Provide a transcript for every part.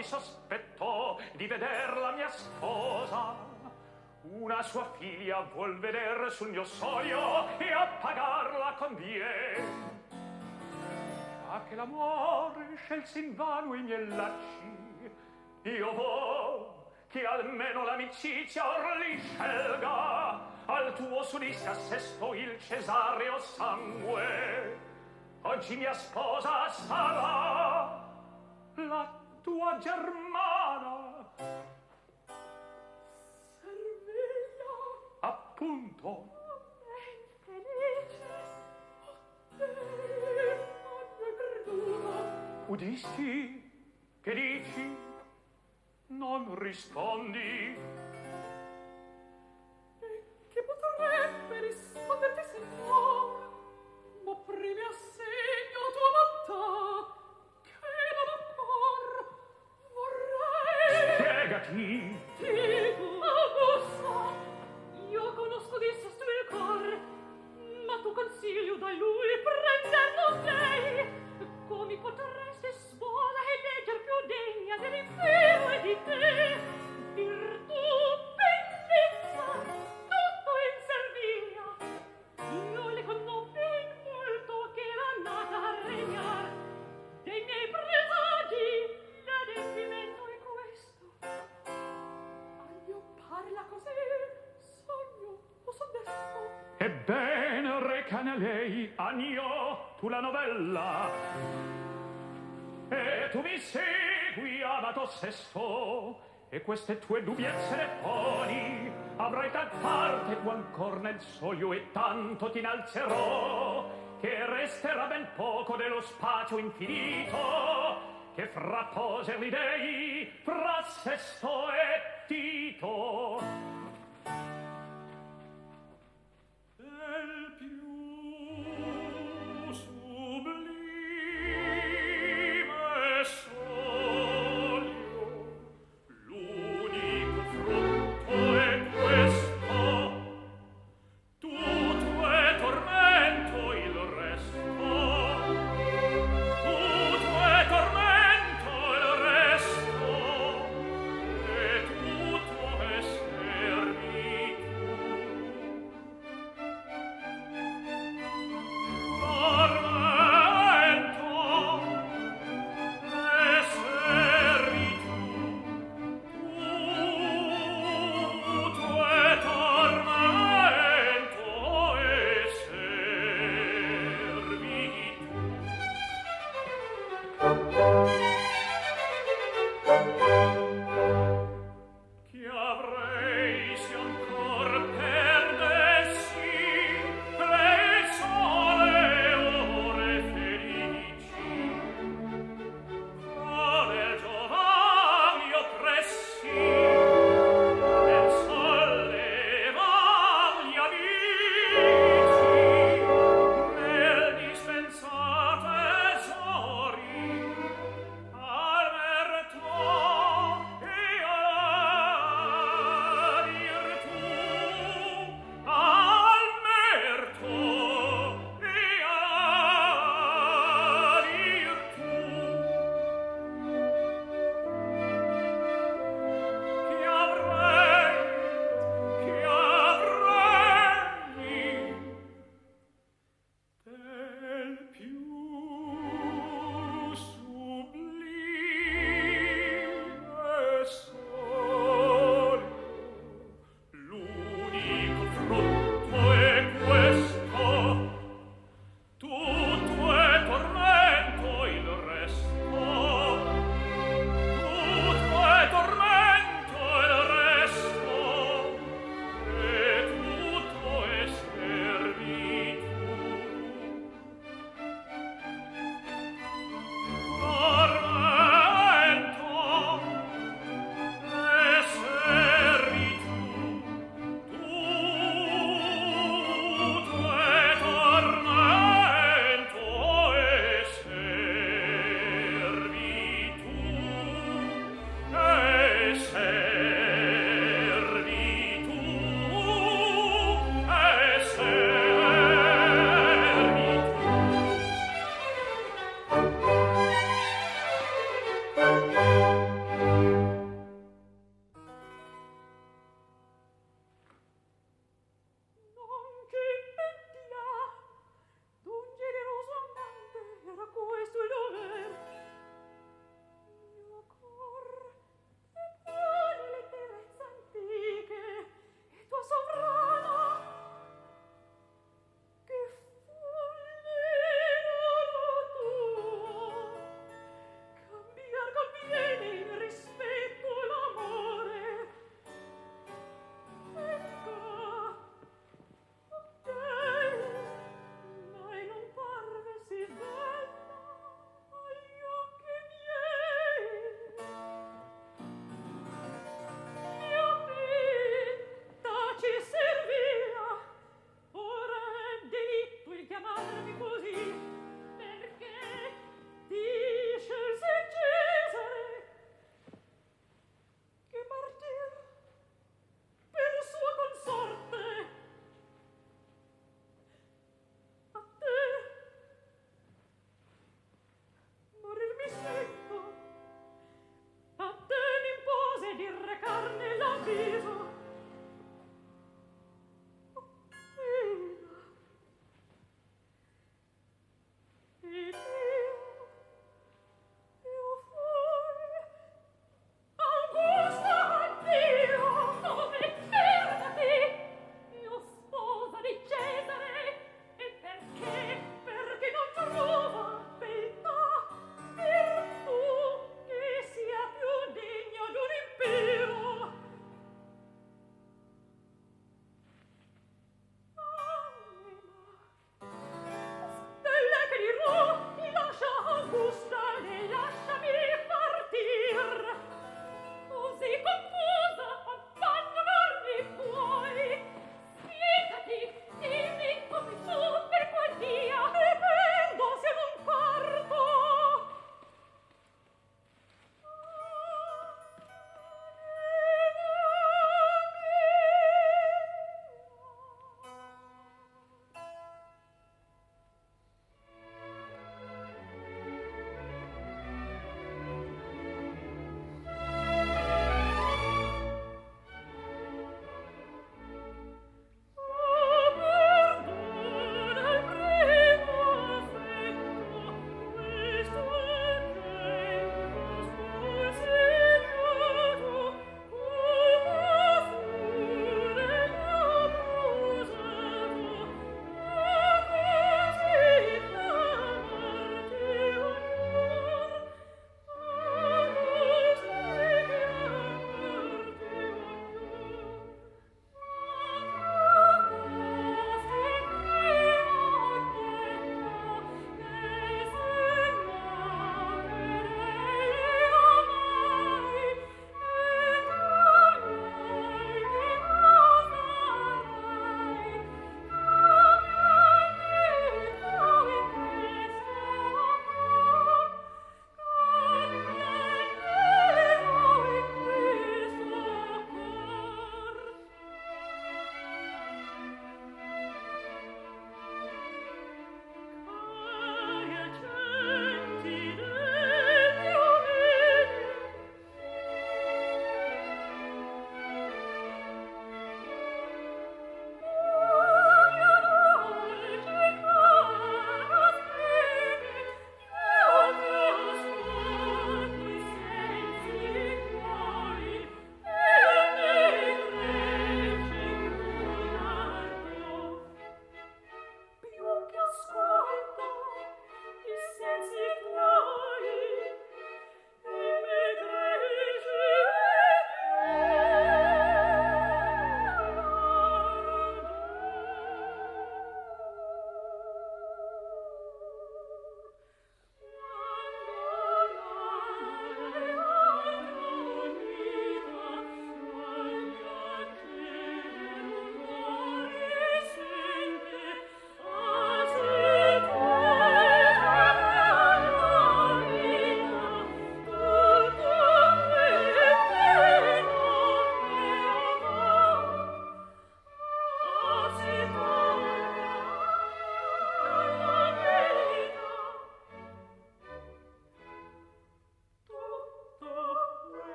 mi sospetto di veder la mia sposa. Una sua figlia vuol vedere sul mio soglio e a pagarla conviene. Già che l'amore scelse in vano i miei lacci. Io vo che almeno l'amicizia or li scelga. Al tuo sudisse assesto il cesareo sangue. Oggi mia sposa sarà tua germana. Servilia. Appunto. Oh, ben felice. Oh, Udisti? Che dici? Non rispondi? anio tu la novella. E tu mi segui amato sesto e queste tue dubbiezze le poni. Avrai tal parte quancor nel soglio e tanto t'inalzerò che resterà ben poco dello spazio infinito che fra poser gli dei fra sesto e tito.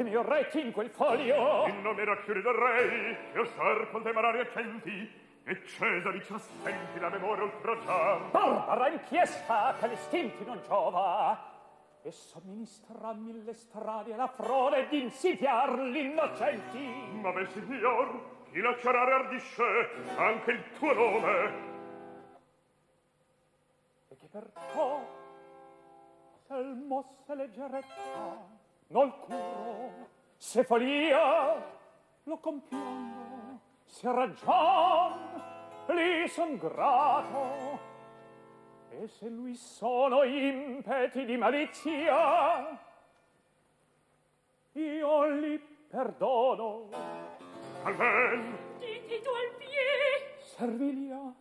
Che mi retti in quel folio. In nome racchiuri del re che ostar con te marari accenti e Cesari ci assenti la memoria oltraggiar barbara inchiesta che l'istinti non giova. E somministra mille strade alla frode d'insidiar l'innocenti. Ma bel signor chi la chiarare ardisce anche il tuo nome? E che per to se il mosse leggerezza nol curo se folia lo compiondo se ragion li son grato. E se lui sono impeti di malizia io li perdono. Almen. Diti tu al pie. Servilia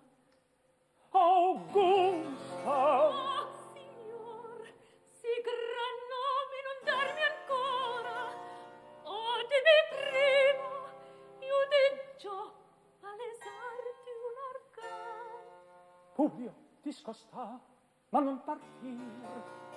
augusta. Oh signor si Publio discosta ma non partir.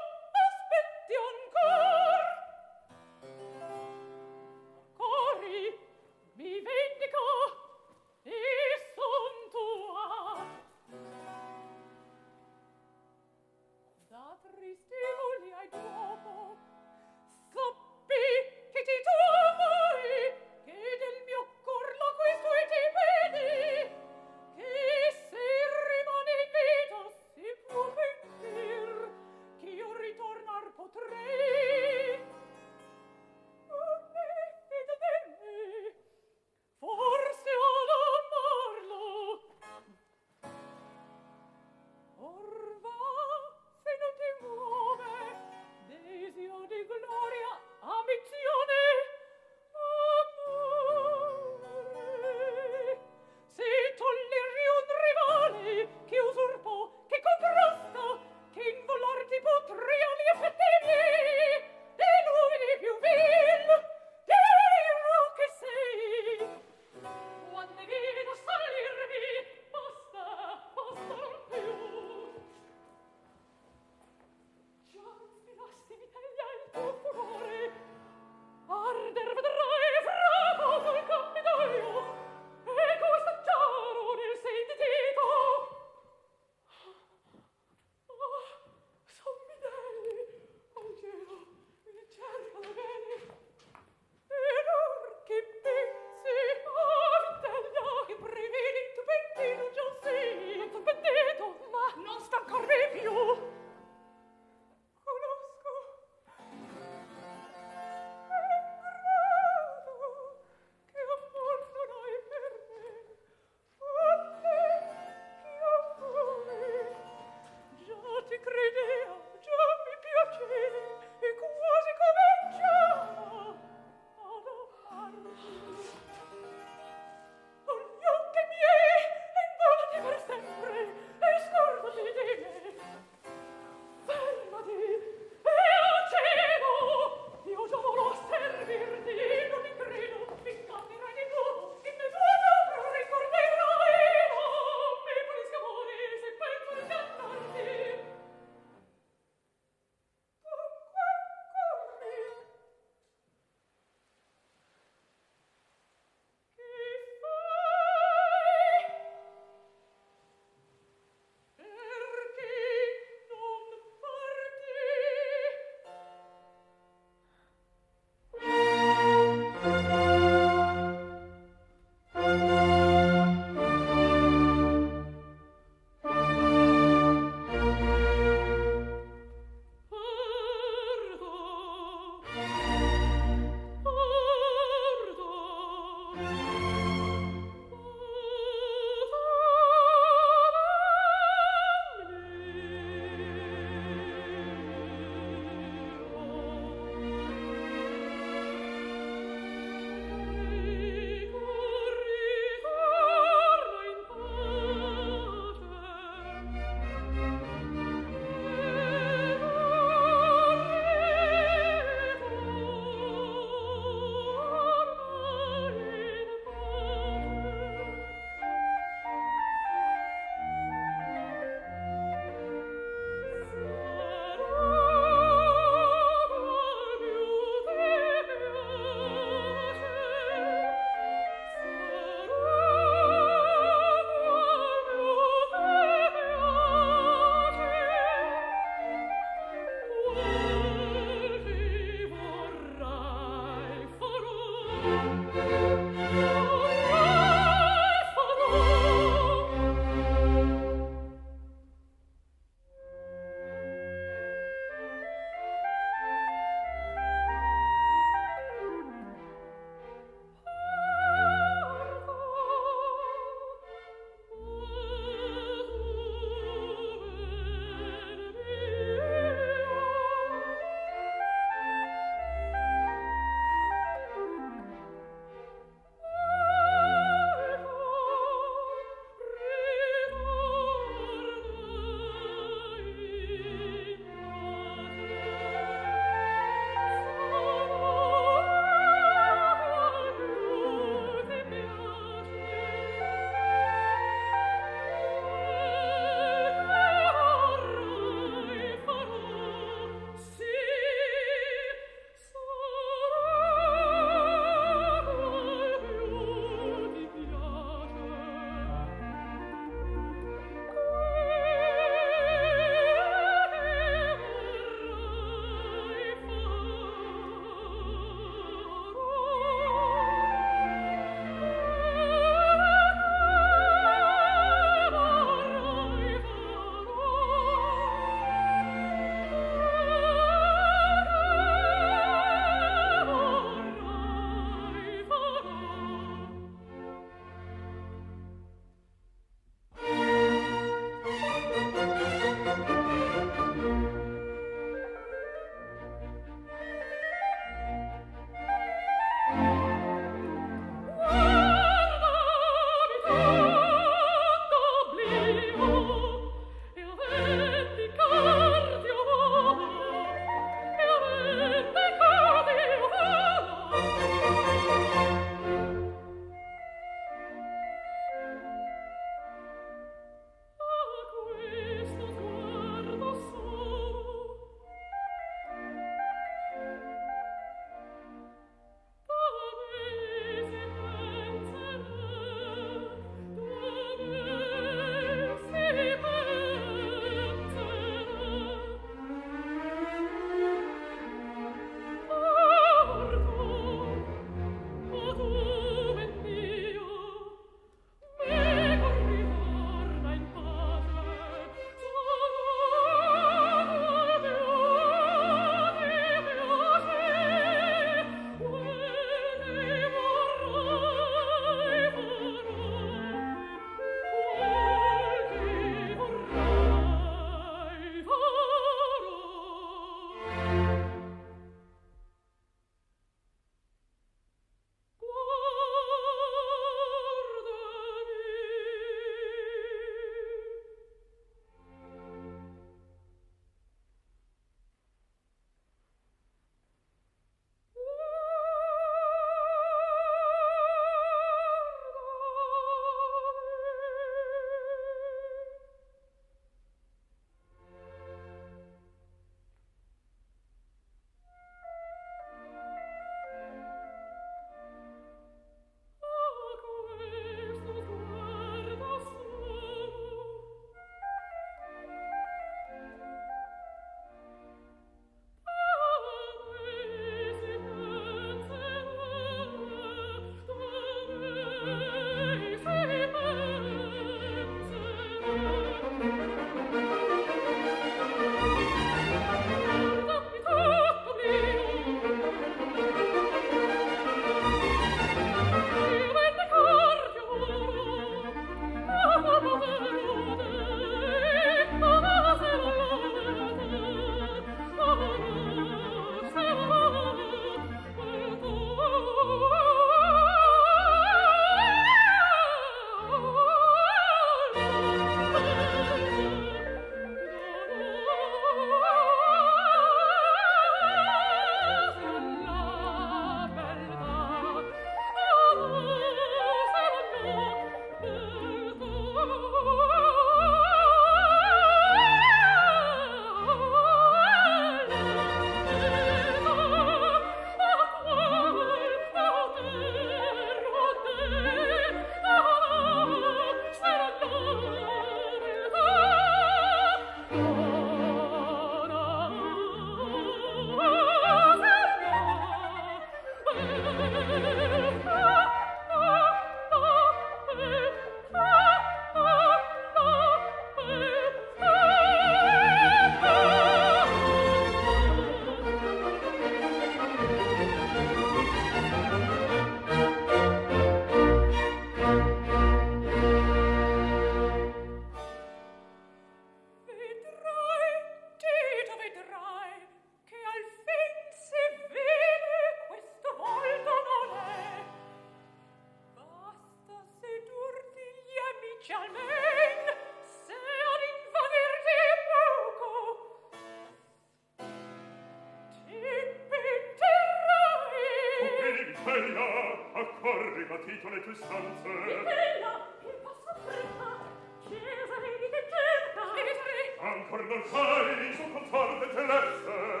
dal fai il suo conforto celeste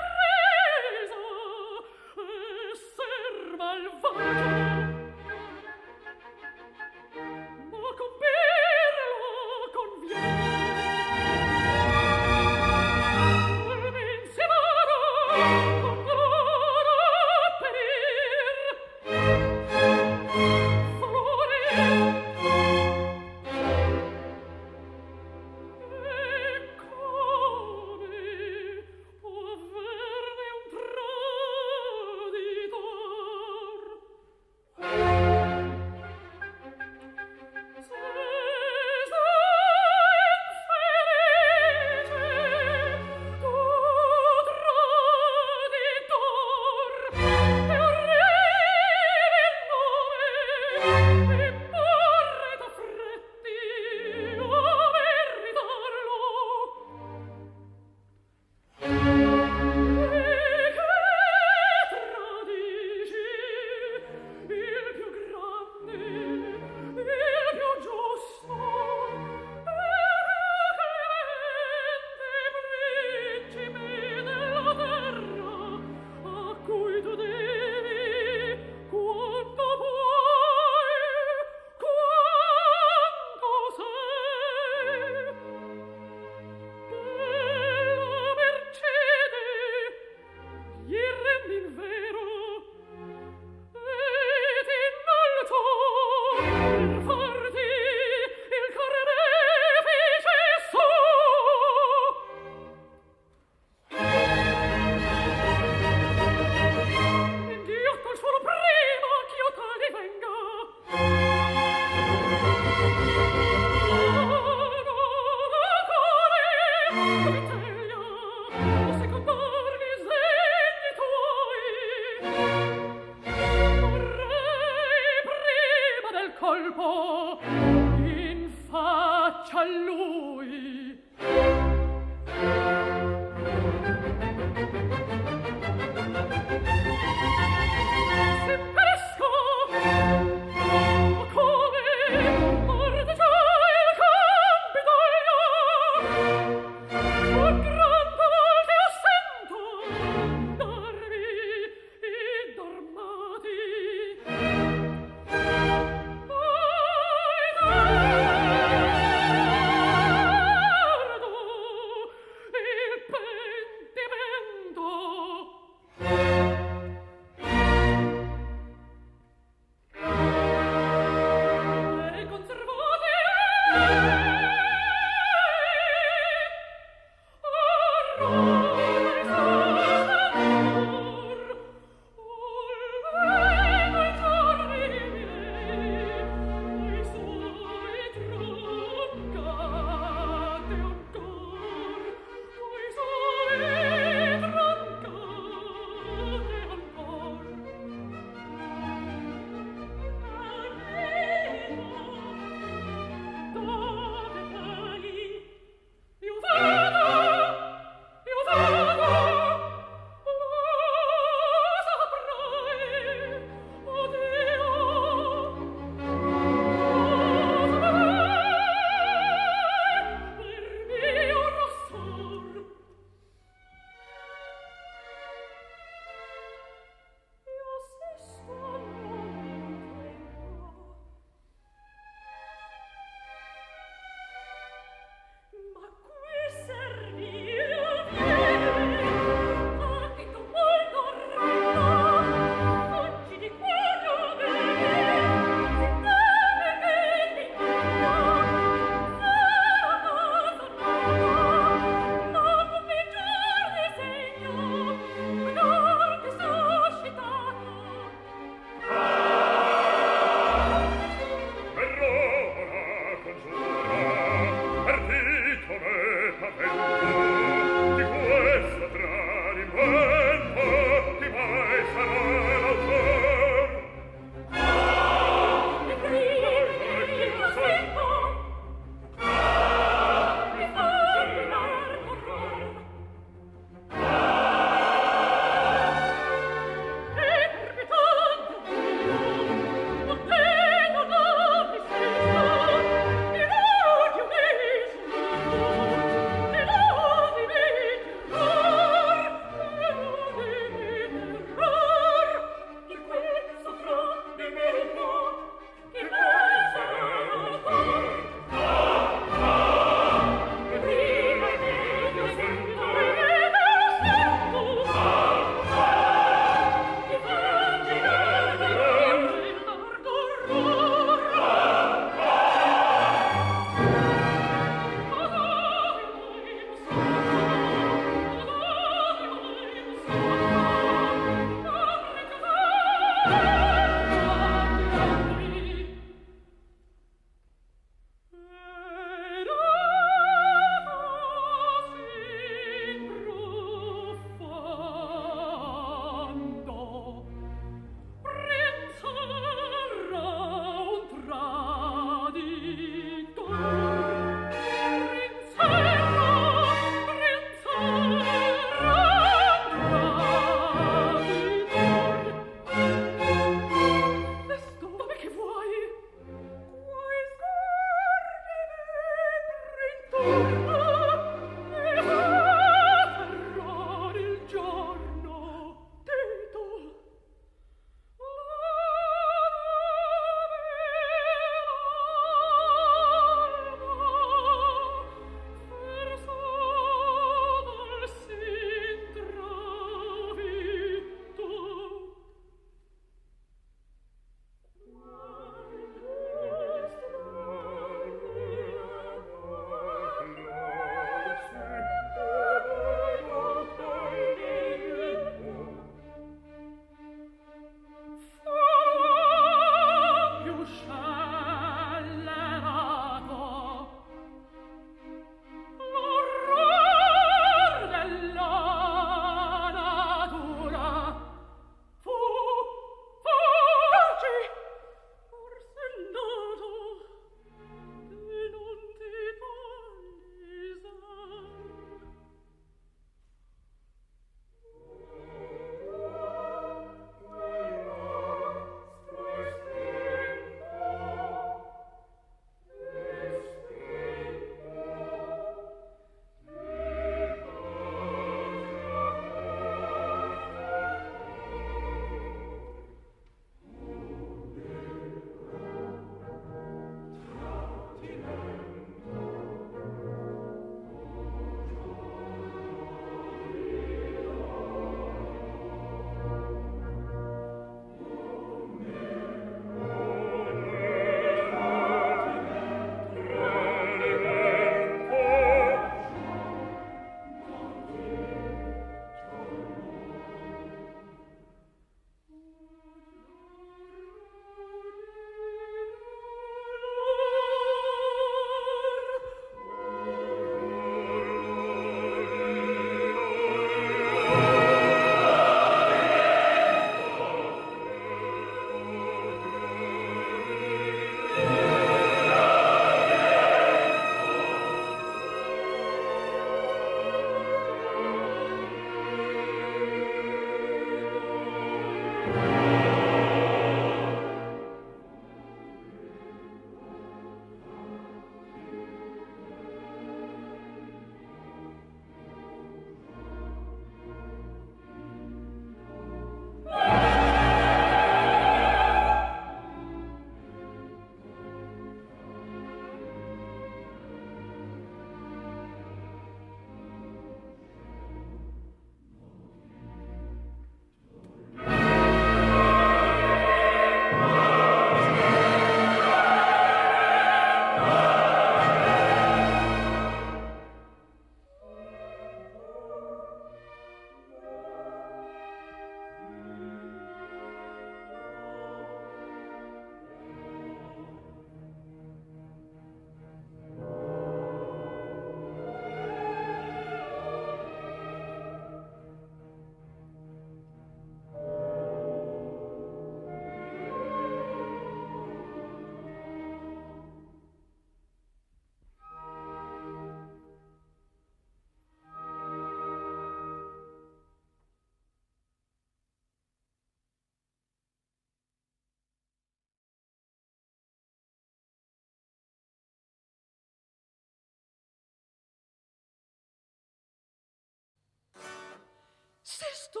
Sesto,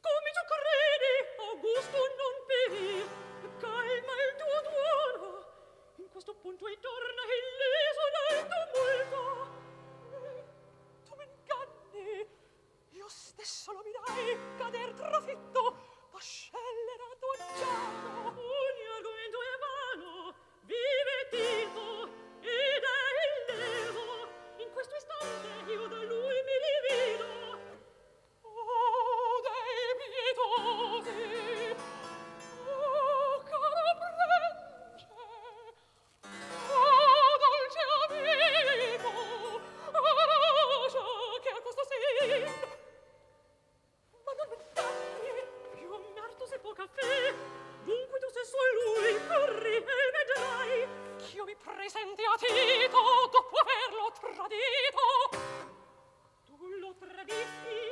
come tu credi, Augusto non perì, calma il tuo duolo. In questo punto ritorna illeso dal tumulto. Tu mi inganni, io stesso lo mirai cader trafitto, pascellera scellerato giallo. Ogni argomento è vano, vive Tito, erri e vedrai ch'io mi presenti a Tito dopo averlo tradito. Tu lo tradisti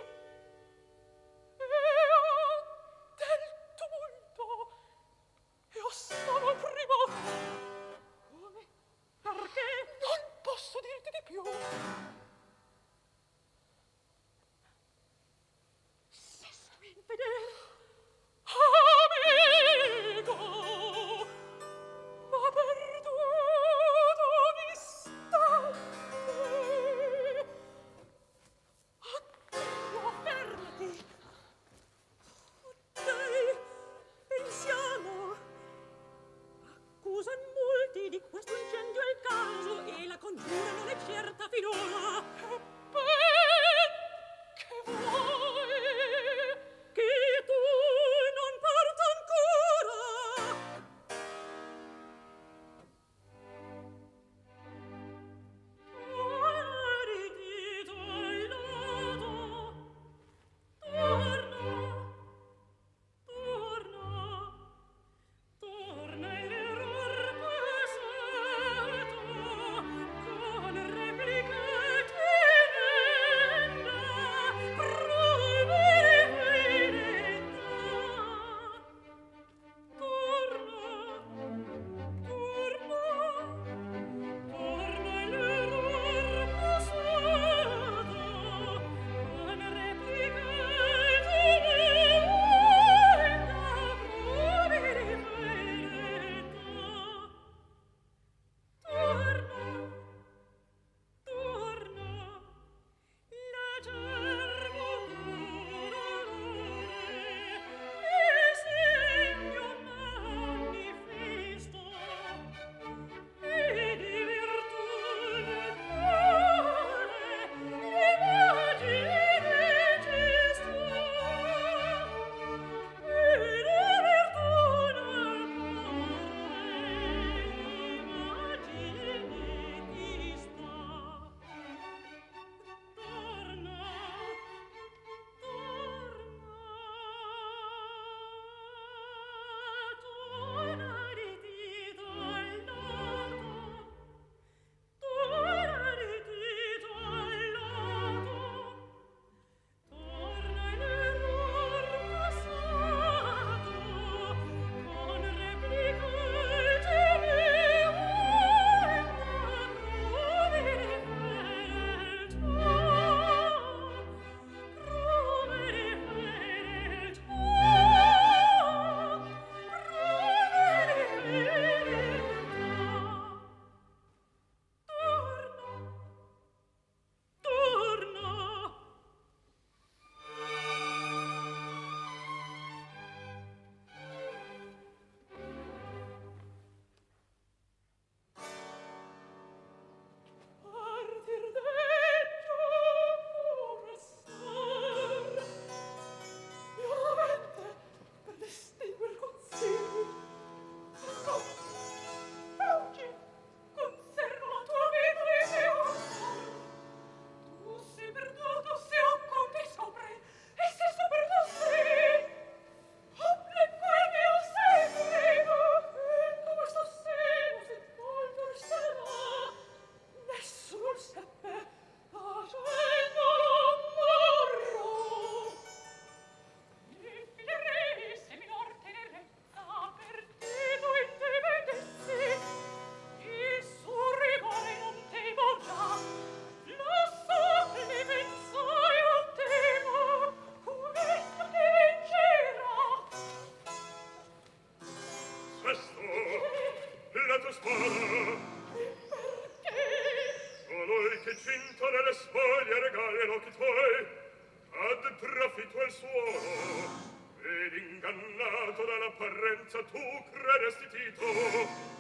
al ed ingannato dall'apparenza tu credesti Tito.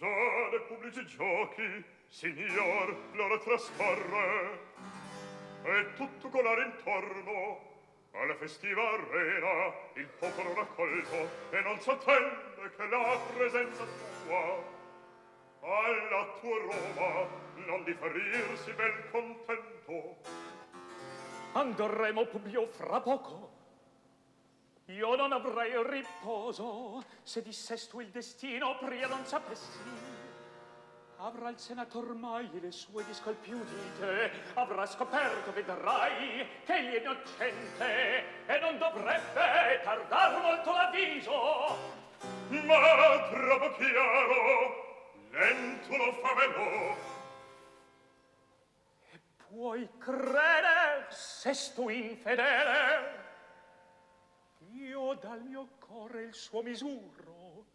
De pubblici giochi, signor, l'ora trascorre, e tutto colare intorno, alla festiva arena, il popolo raccolto, e non s'attende che la presenza tua, alla tua Roma, non differirsi bel contento. Andremo, Publio, fra poco, Avrei riposo se dissesto il destino pria non sapessi. Avrà il senator mai le sue discolpi udite, avrà scoperto, vedrai, che egli è innocente e non dovrebbe tardar molto l'avviso. Ma troppo chiaro, lento lo fa velo. E puoi credere, sesto infedele, Dal mio core il suo misuro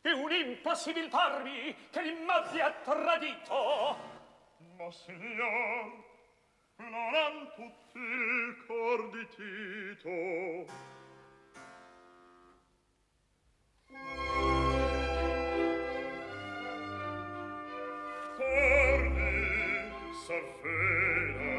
e un impossibil farmi che li m'abbia tradito. Ma signor, non han tutti il cor di Tito. Torni, s'avvena,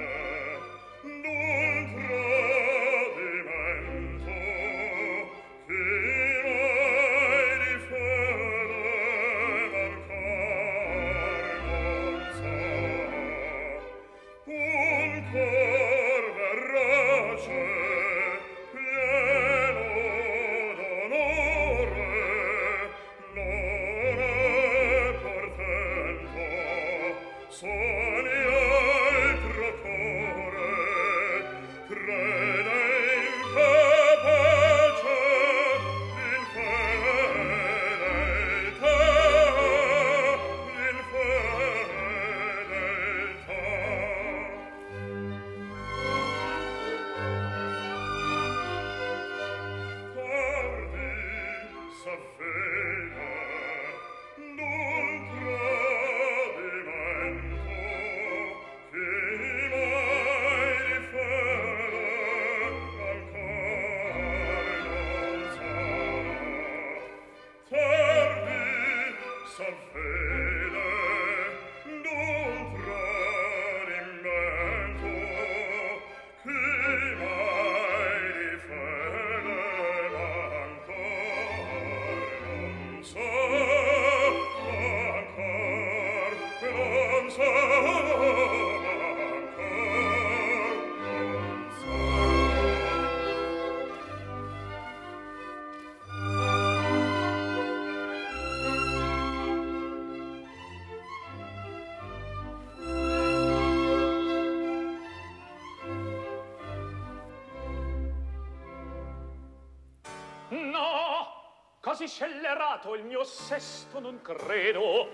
quasi scellerato il mio sesto non credo.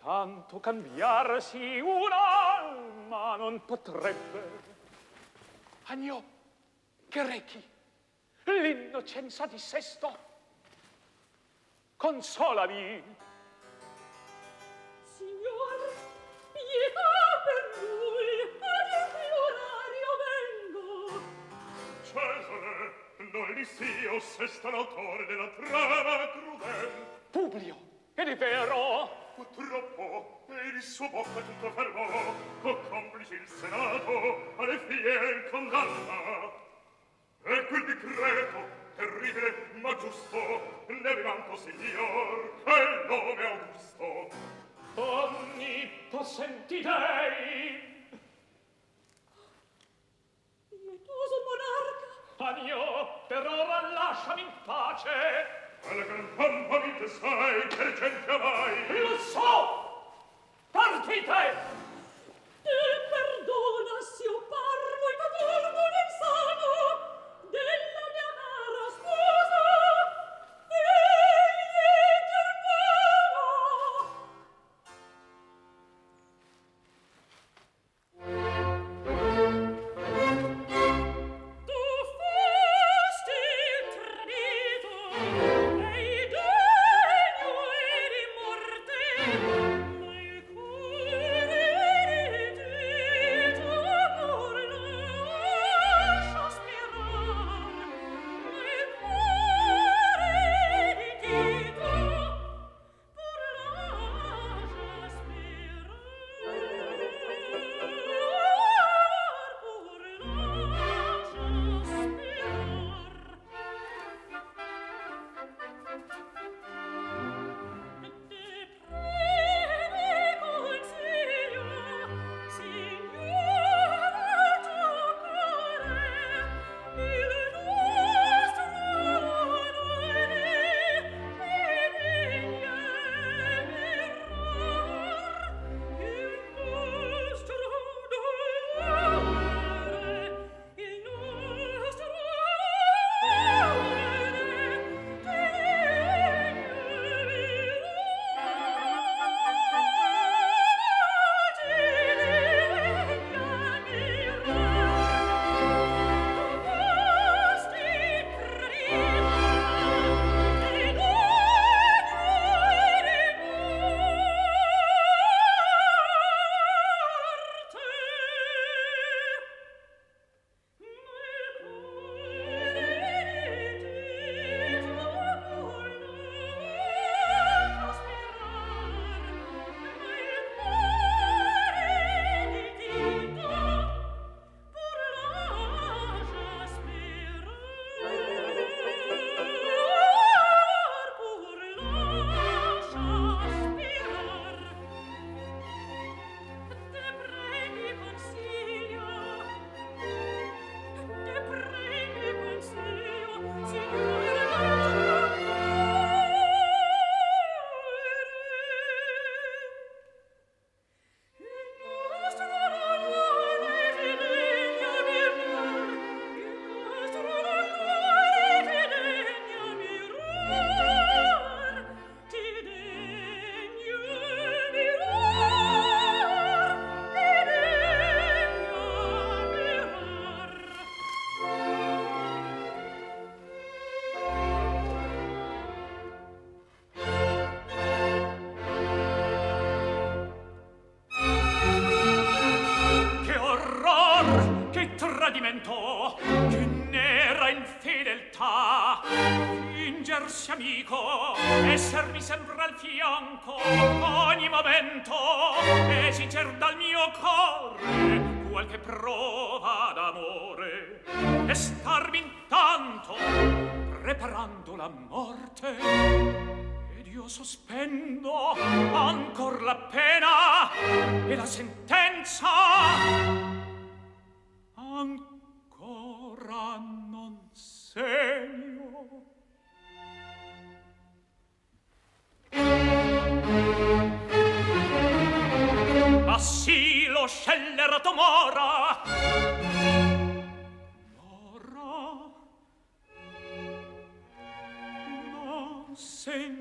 Tanto cambiarsi un'alma non potrebbe. Agno grechi l'innocenza di sesto? Consolami. Signor pietà per lui ad il vengo. Cesare non li sia sesto l'autore della trama crudel. Publio, ed è vero? Purtroppo, e il suo bocca tutto fermò, o complice il senato, alle fiel condanna. E quel decreto, terribile ma giusto, ne rimanco signor, il nome Augusto. Ogni possenti dei! Pietoso monarca! Addio, per ora lasciami in pace. alla gran pompa mi te sai per gente vai lo so! Partite! Eh,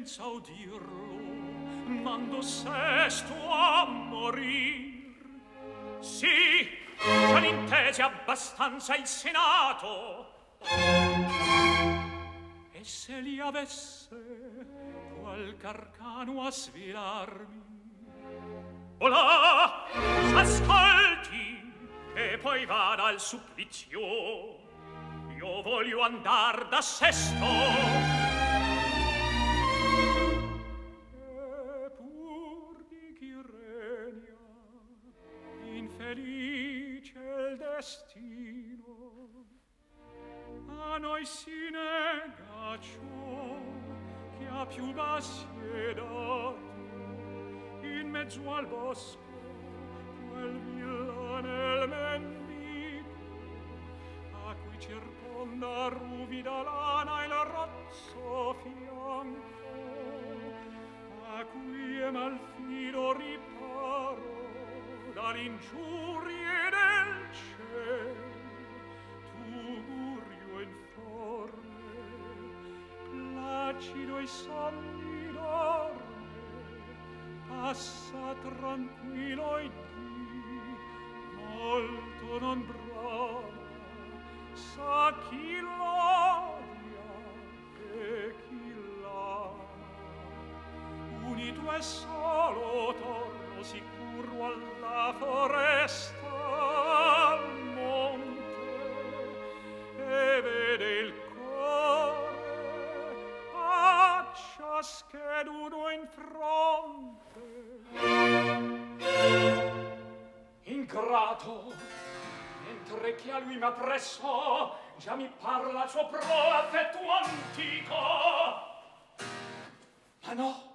senza udirlo mando sesto a morir. Sì già l'intese abbastanza il senato. E se li avesse qualche arcano a sfilarmi? Olà, s'ascolti e poi vada al supplizio. Io voglio andar da sesto. destino. A noi si nega ciò che a più bassi dato in mezzo al bosco quel villanel mendico a cui circonda ruvida lana il rozzo fianco a cui è malfido riparo dall'ingiurie del ciel tugurio informe placido e sanguinarme passa tranquillo e di molto non brava sa chi l'odia e chi l'ama. Unito e solo torno sicuro alla foresta al monte e vede il cuore a ciascheduno in fronte Ingrato, mentre che a lui m'appresso, già mi parla suo pro affetto antico. Ma no,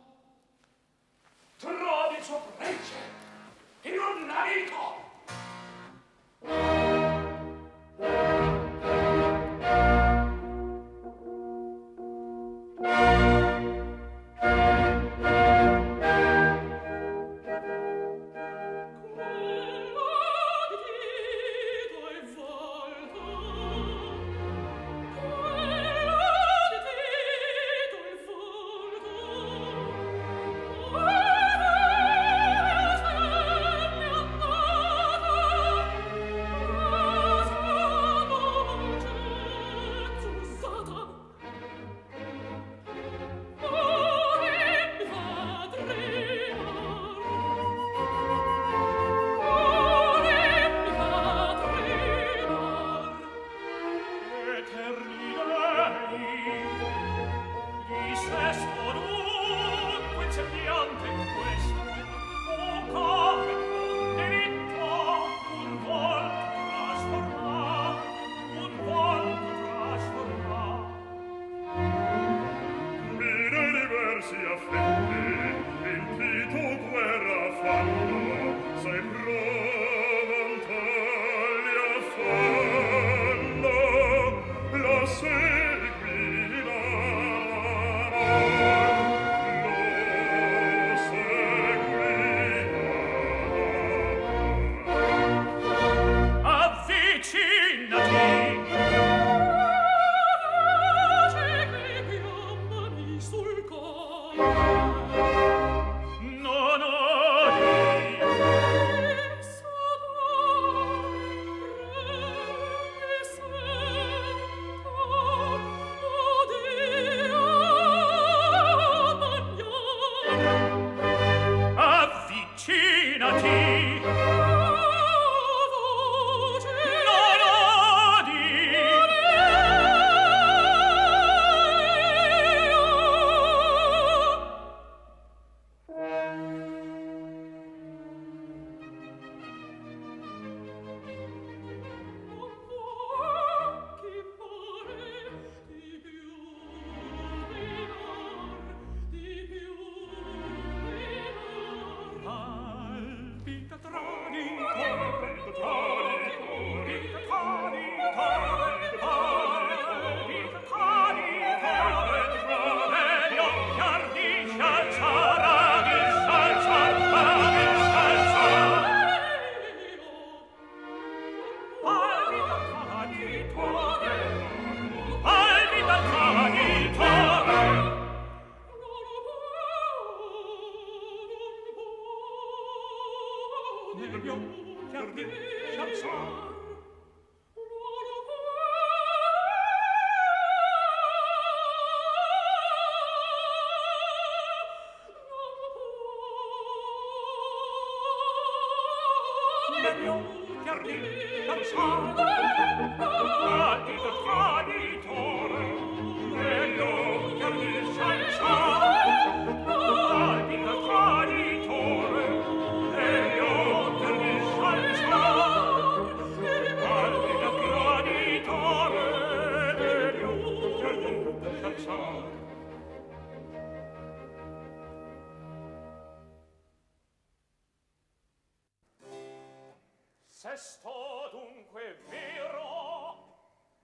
sesto dunque vero?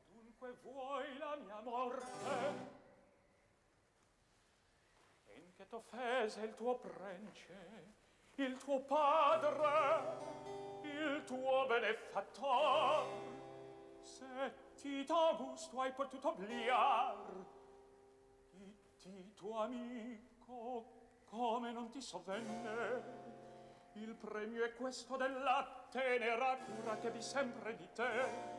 Dunque vuoi la mia morte? E in che t'offese il tuo prence il tuo padre il tuo benefattor? Se ti gusto hai potuto obliar di tuo amico come non ti sovvenne? Il premio è questo della tenera cura che vi sempre di te,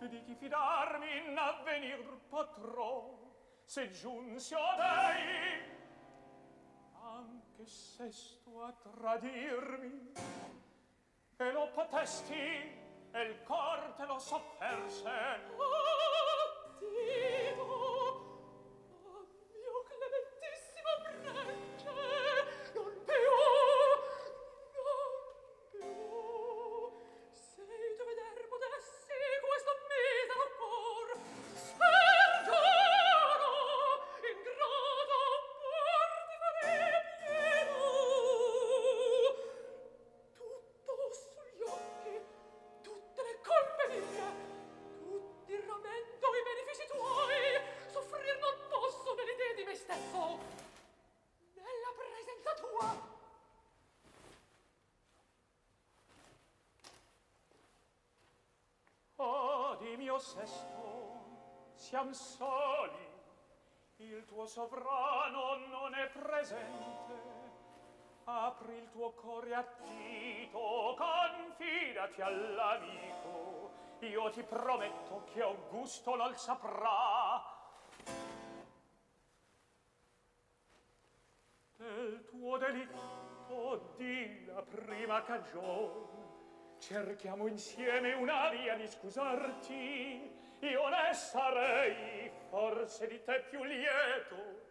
e di chi fidarmi in avvenir potrò, se giunsi o dei, anche sesto a tradirmi e lo potesti e il cor te lo sofferse. oh, sesto siam soli il tuo sovrano non è presente. Apri il tuo cuore attito confidati all'amico. Io ti prometto che Augusto non saprà. Del tuo delitto di la prima cagione Cerchiamo insieme una via di scusarti, io ne sarei forse di te più lieto.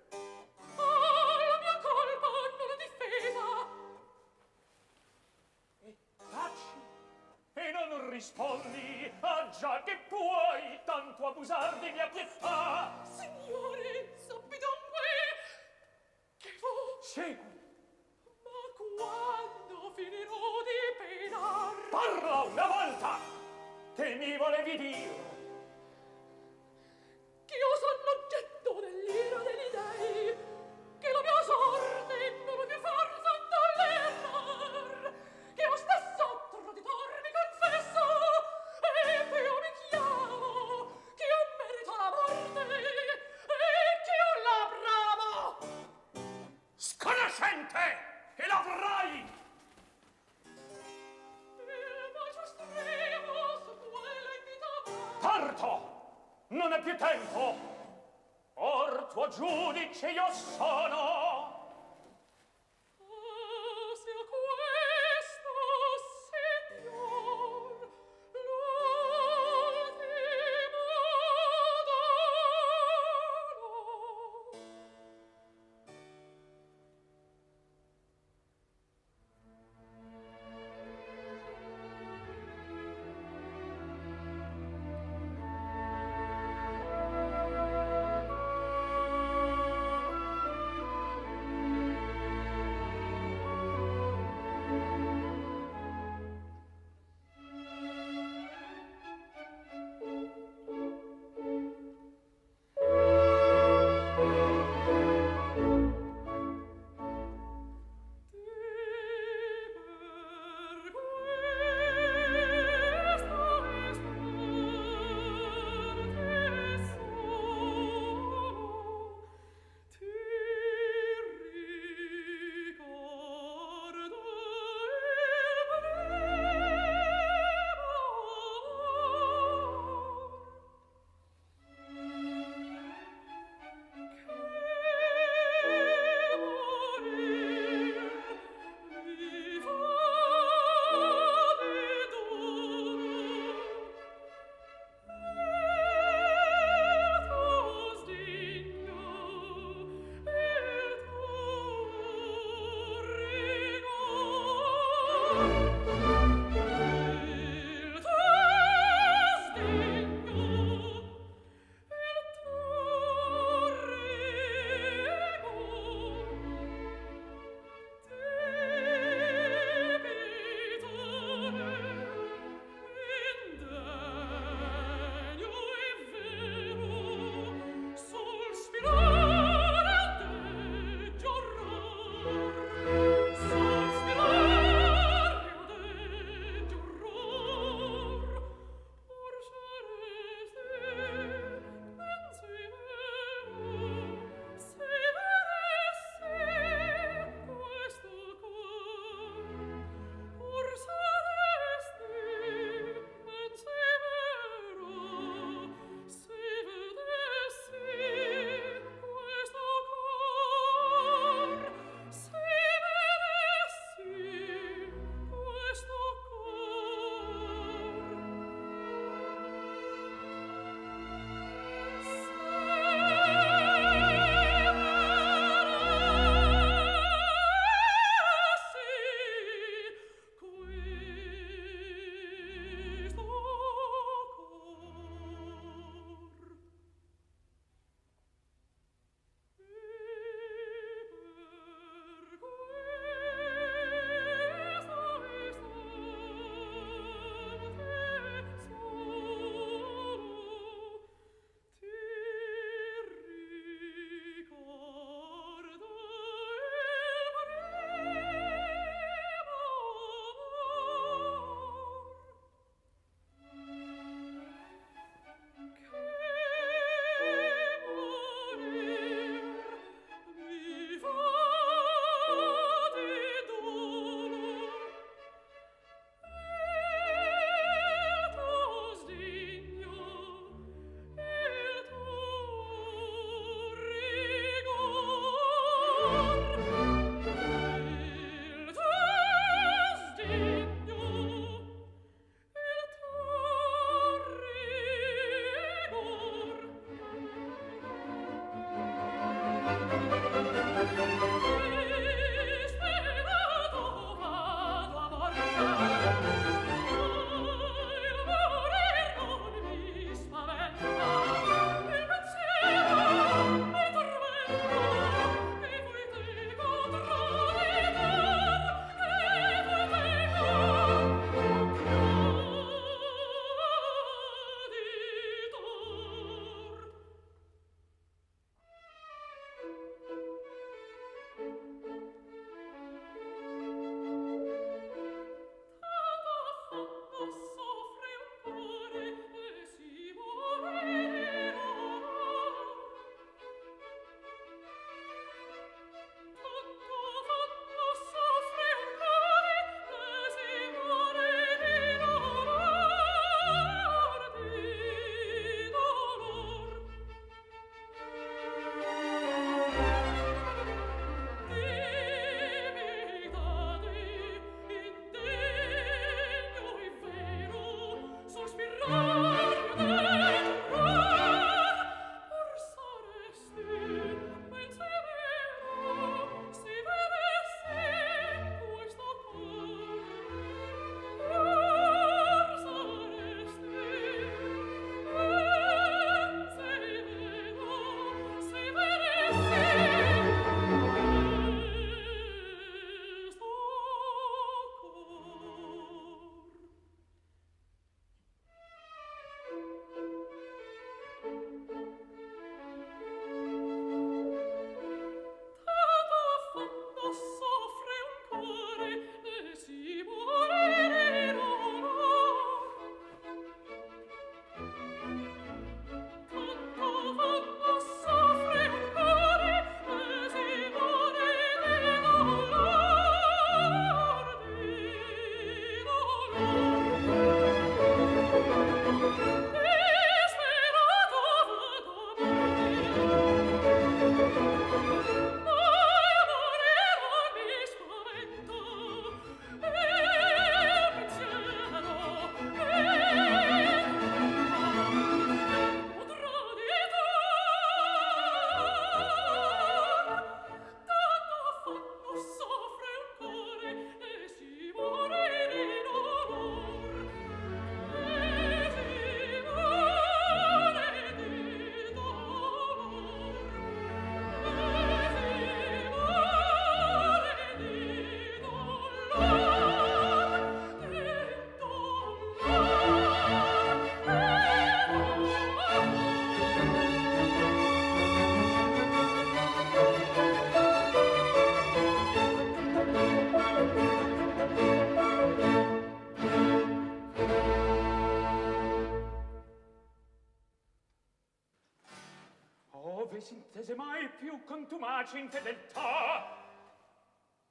dolce infedeltà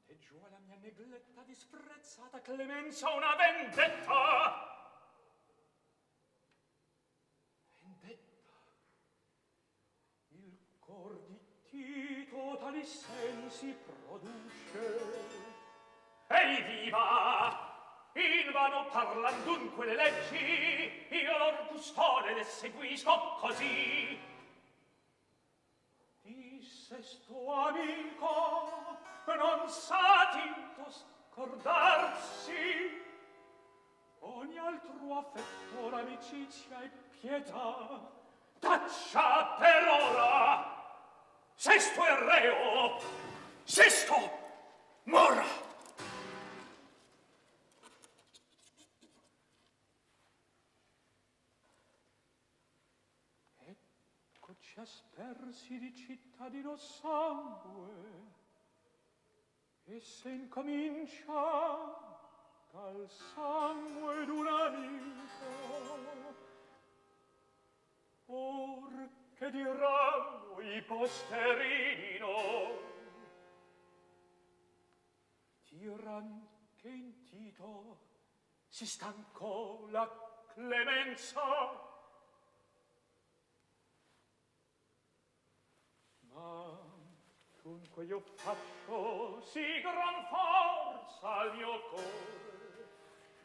e giù alla mia negletta disprezzata clemenza una vendetta. Vendetta. Il cor di Tito tali sensi produce. Ehi viva! In vano parlan dunque le leggi, io lor custode le seguisco così sesto amico non sa tinto scordarsi ogni altro affetto l'amicizia e pietà taccia per ora. Sesto è reo sesto mora. ci aspersi di cittadino sangue e se incomincia dal sangue d'un amico or che diranno i posterini no? Diran che in Tito si stancò la clemenza Dunque io faccio sì gran forza al mio cor,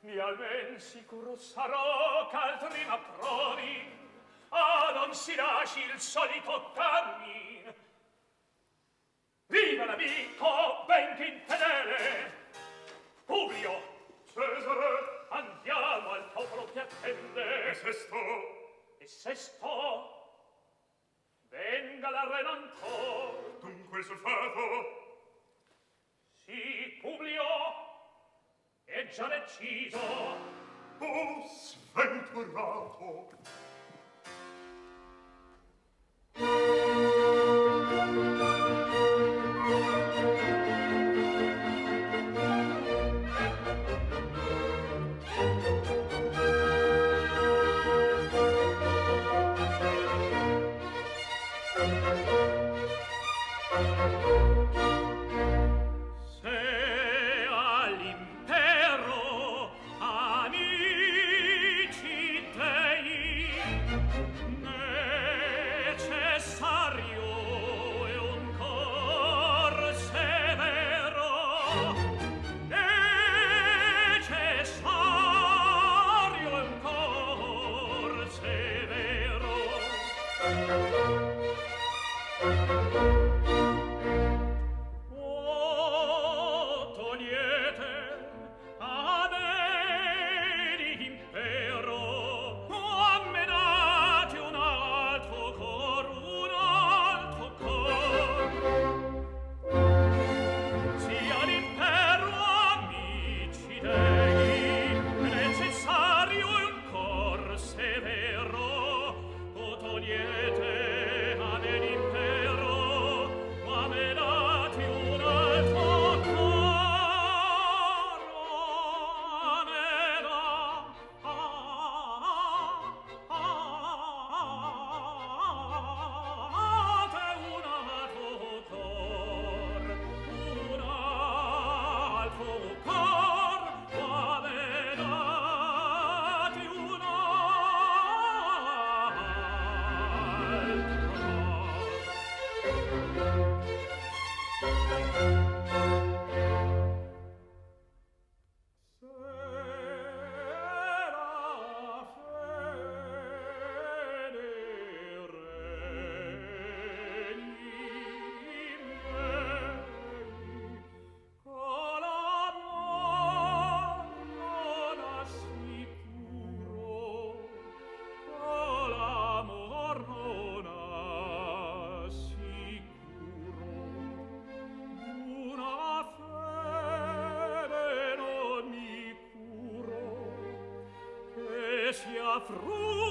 mi almen sicuro sarò ch'altri m'approvi, a non si lasci il solito cammin Viva l'amico, ben infedele! Publio! Cesare! Andiamo al popolo che attende! E sesto! E sesto! venga la Redentor. Dunque il solfato si Publio è già deciso. Oh, sventurato! fruit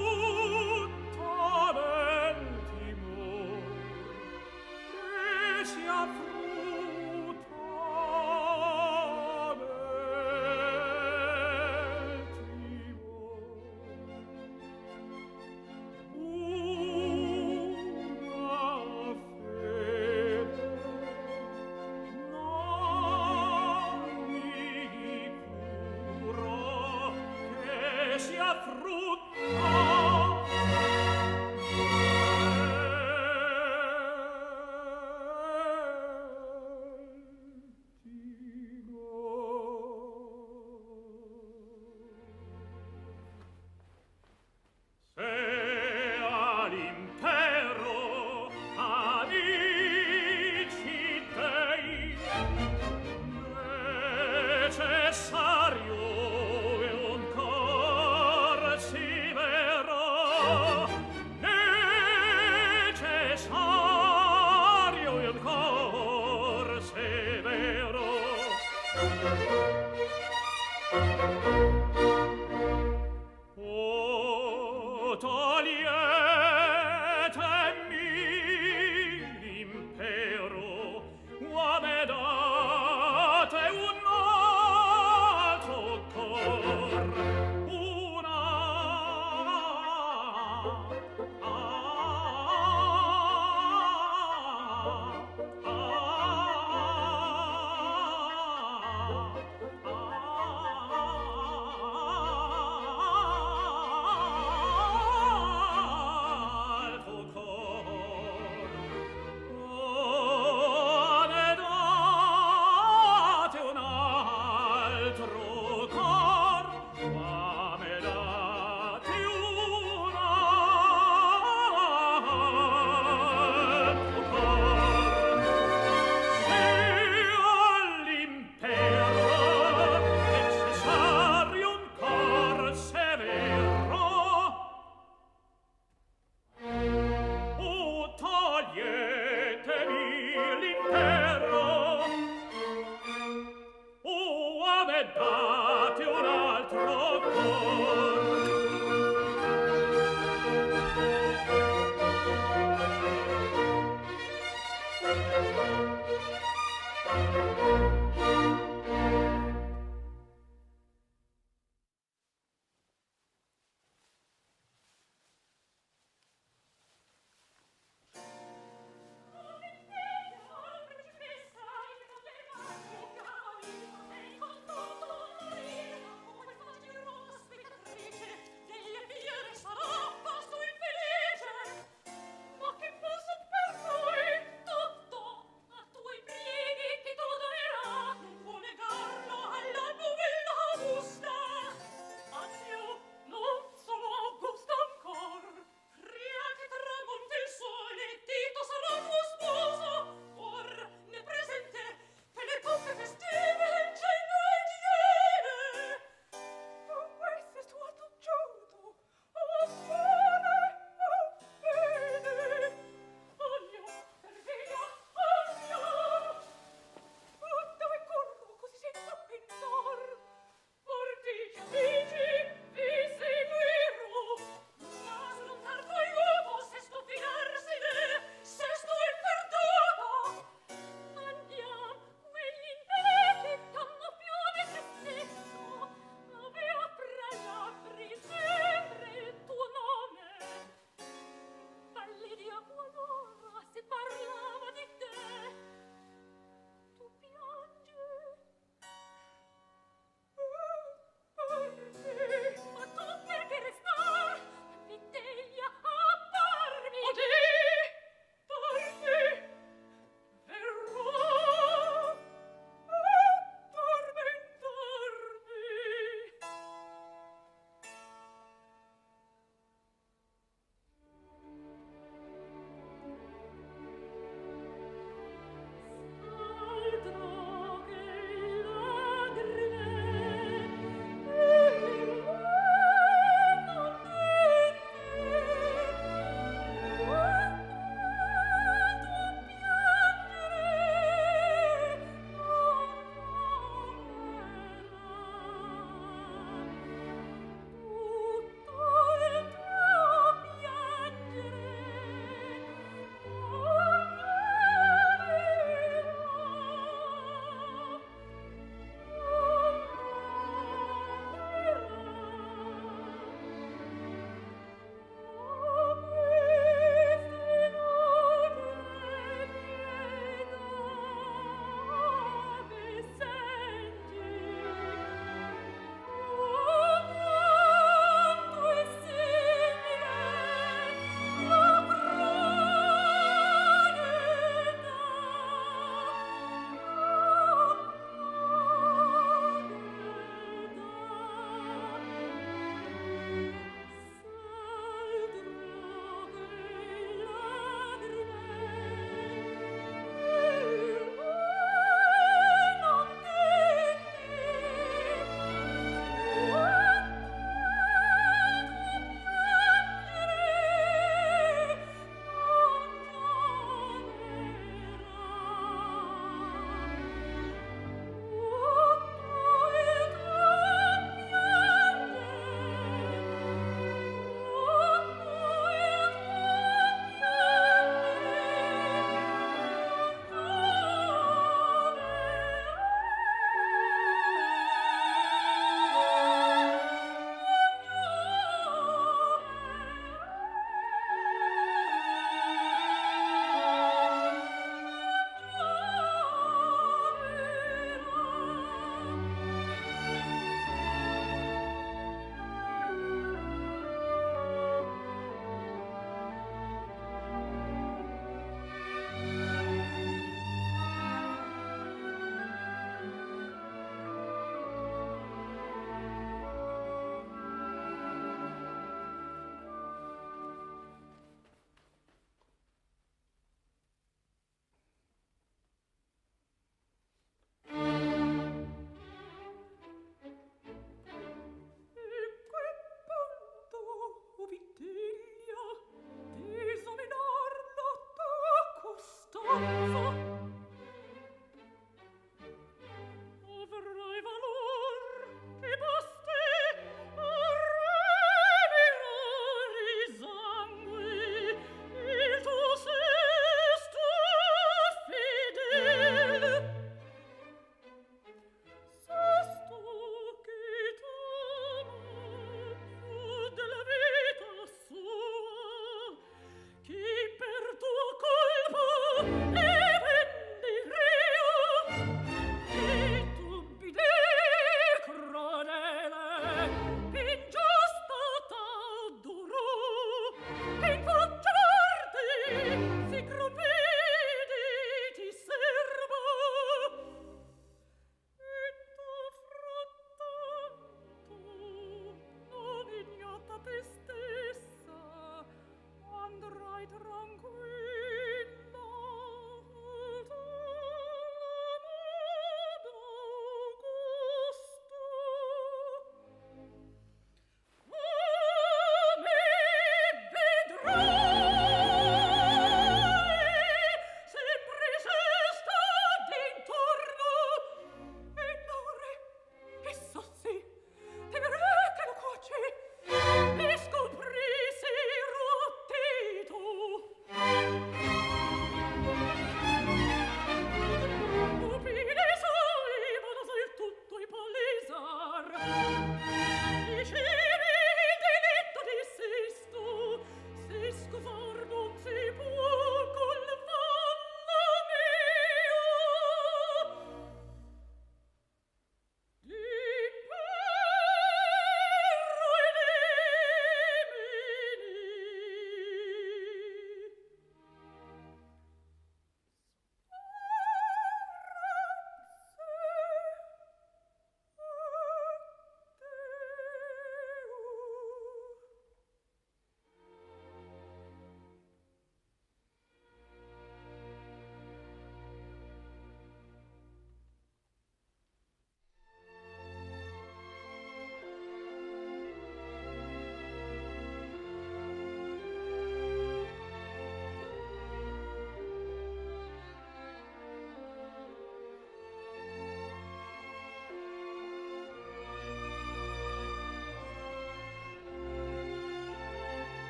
公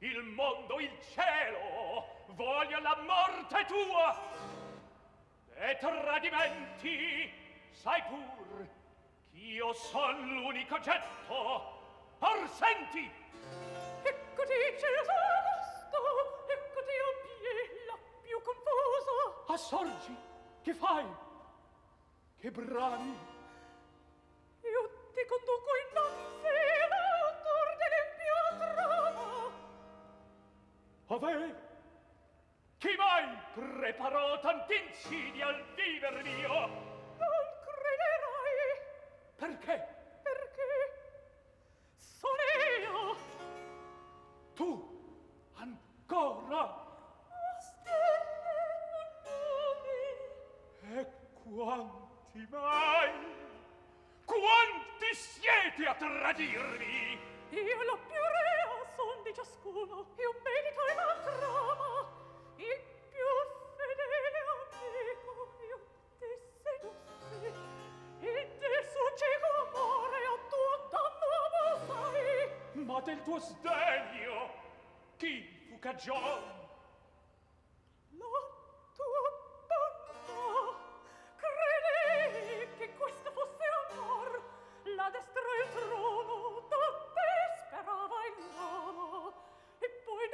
il mondo, il cielo voglio la morte tua. E tradimenti sai pur ch'io son l'unico getto. Or senti! Ecco dice Augusto ecco ti obbie la più confusa assorgi che fai? Che brani io ti conduco innanzi Ove, chi mai preparò tant'incidi al viver mio? Non crederai. Perché? Perché sono io. Tu, ancora. E quanti mai? Quanti siete a tradirmi? Io l'ho più di ciascuno e un merito e l'altr'ama il più fedele amico io ti sedussi e te suo cieco amore a tutta nuovo sai. Ma del tuo sdegno chi fu cagione?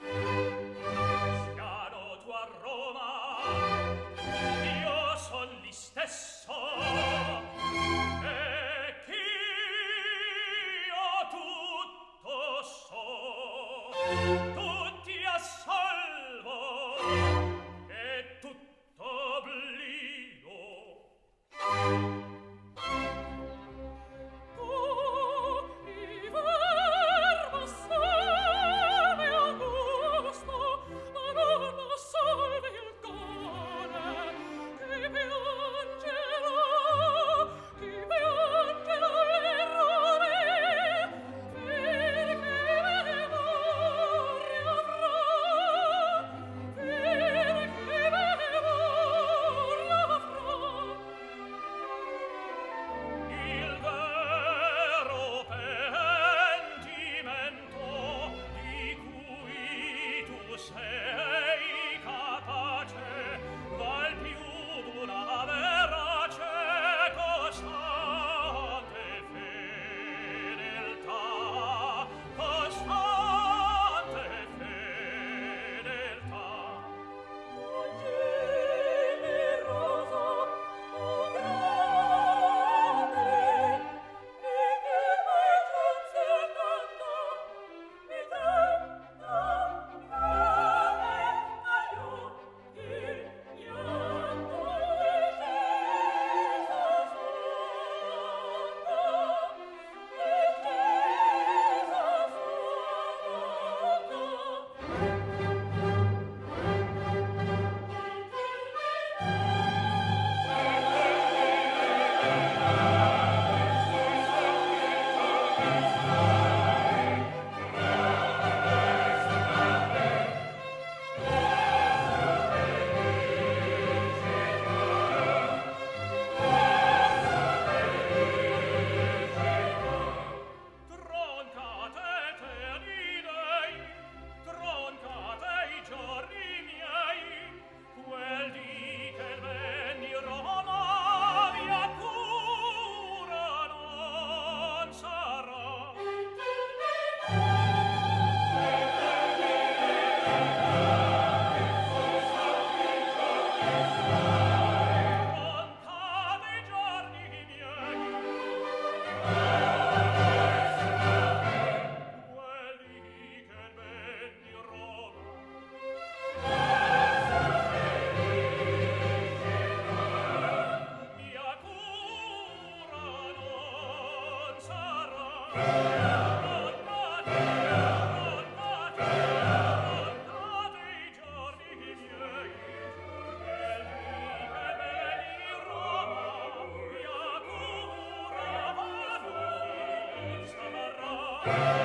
Bye. Bye.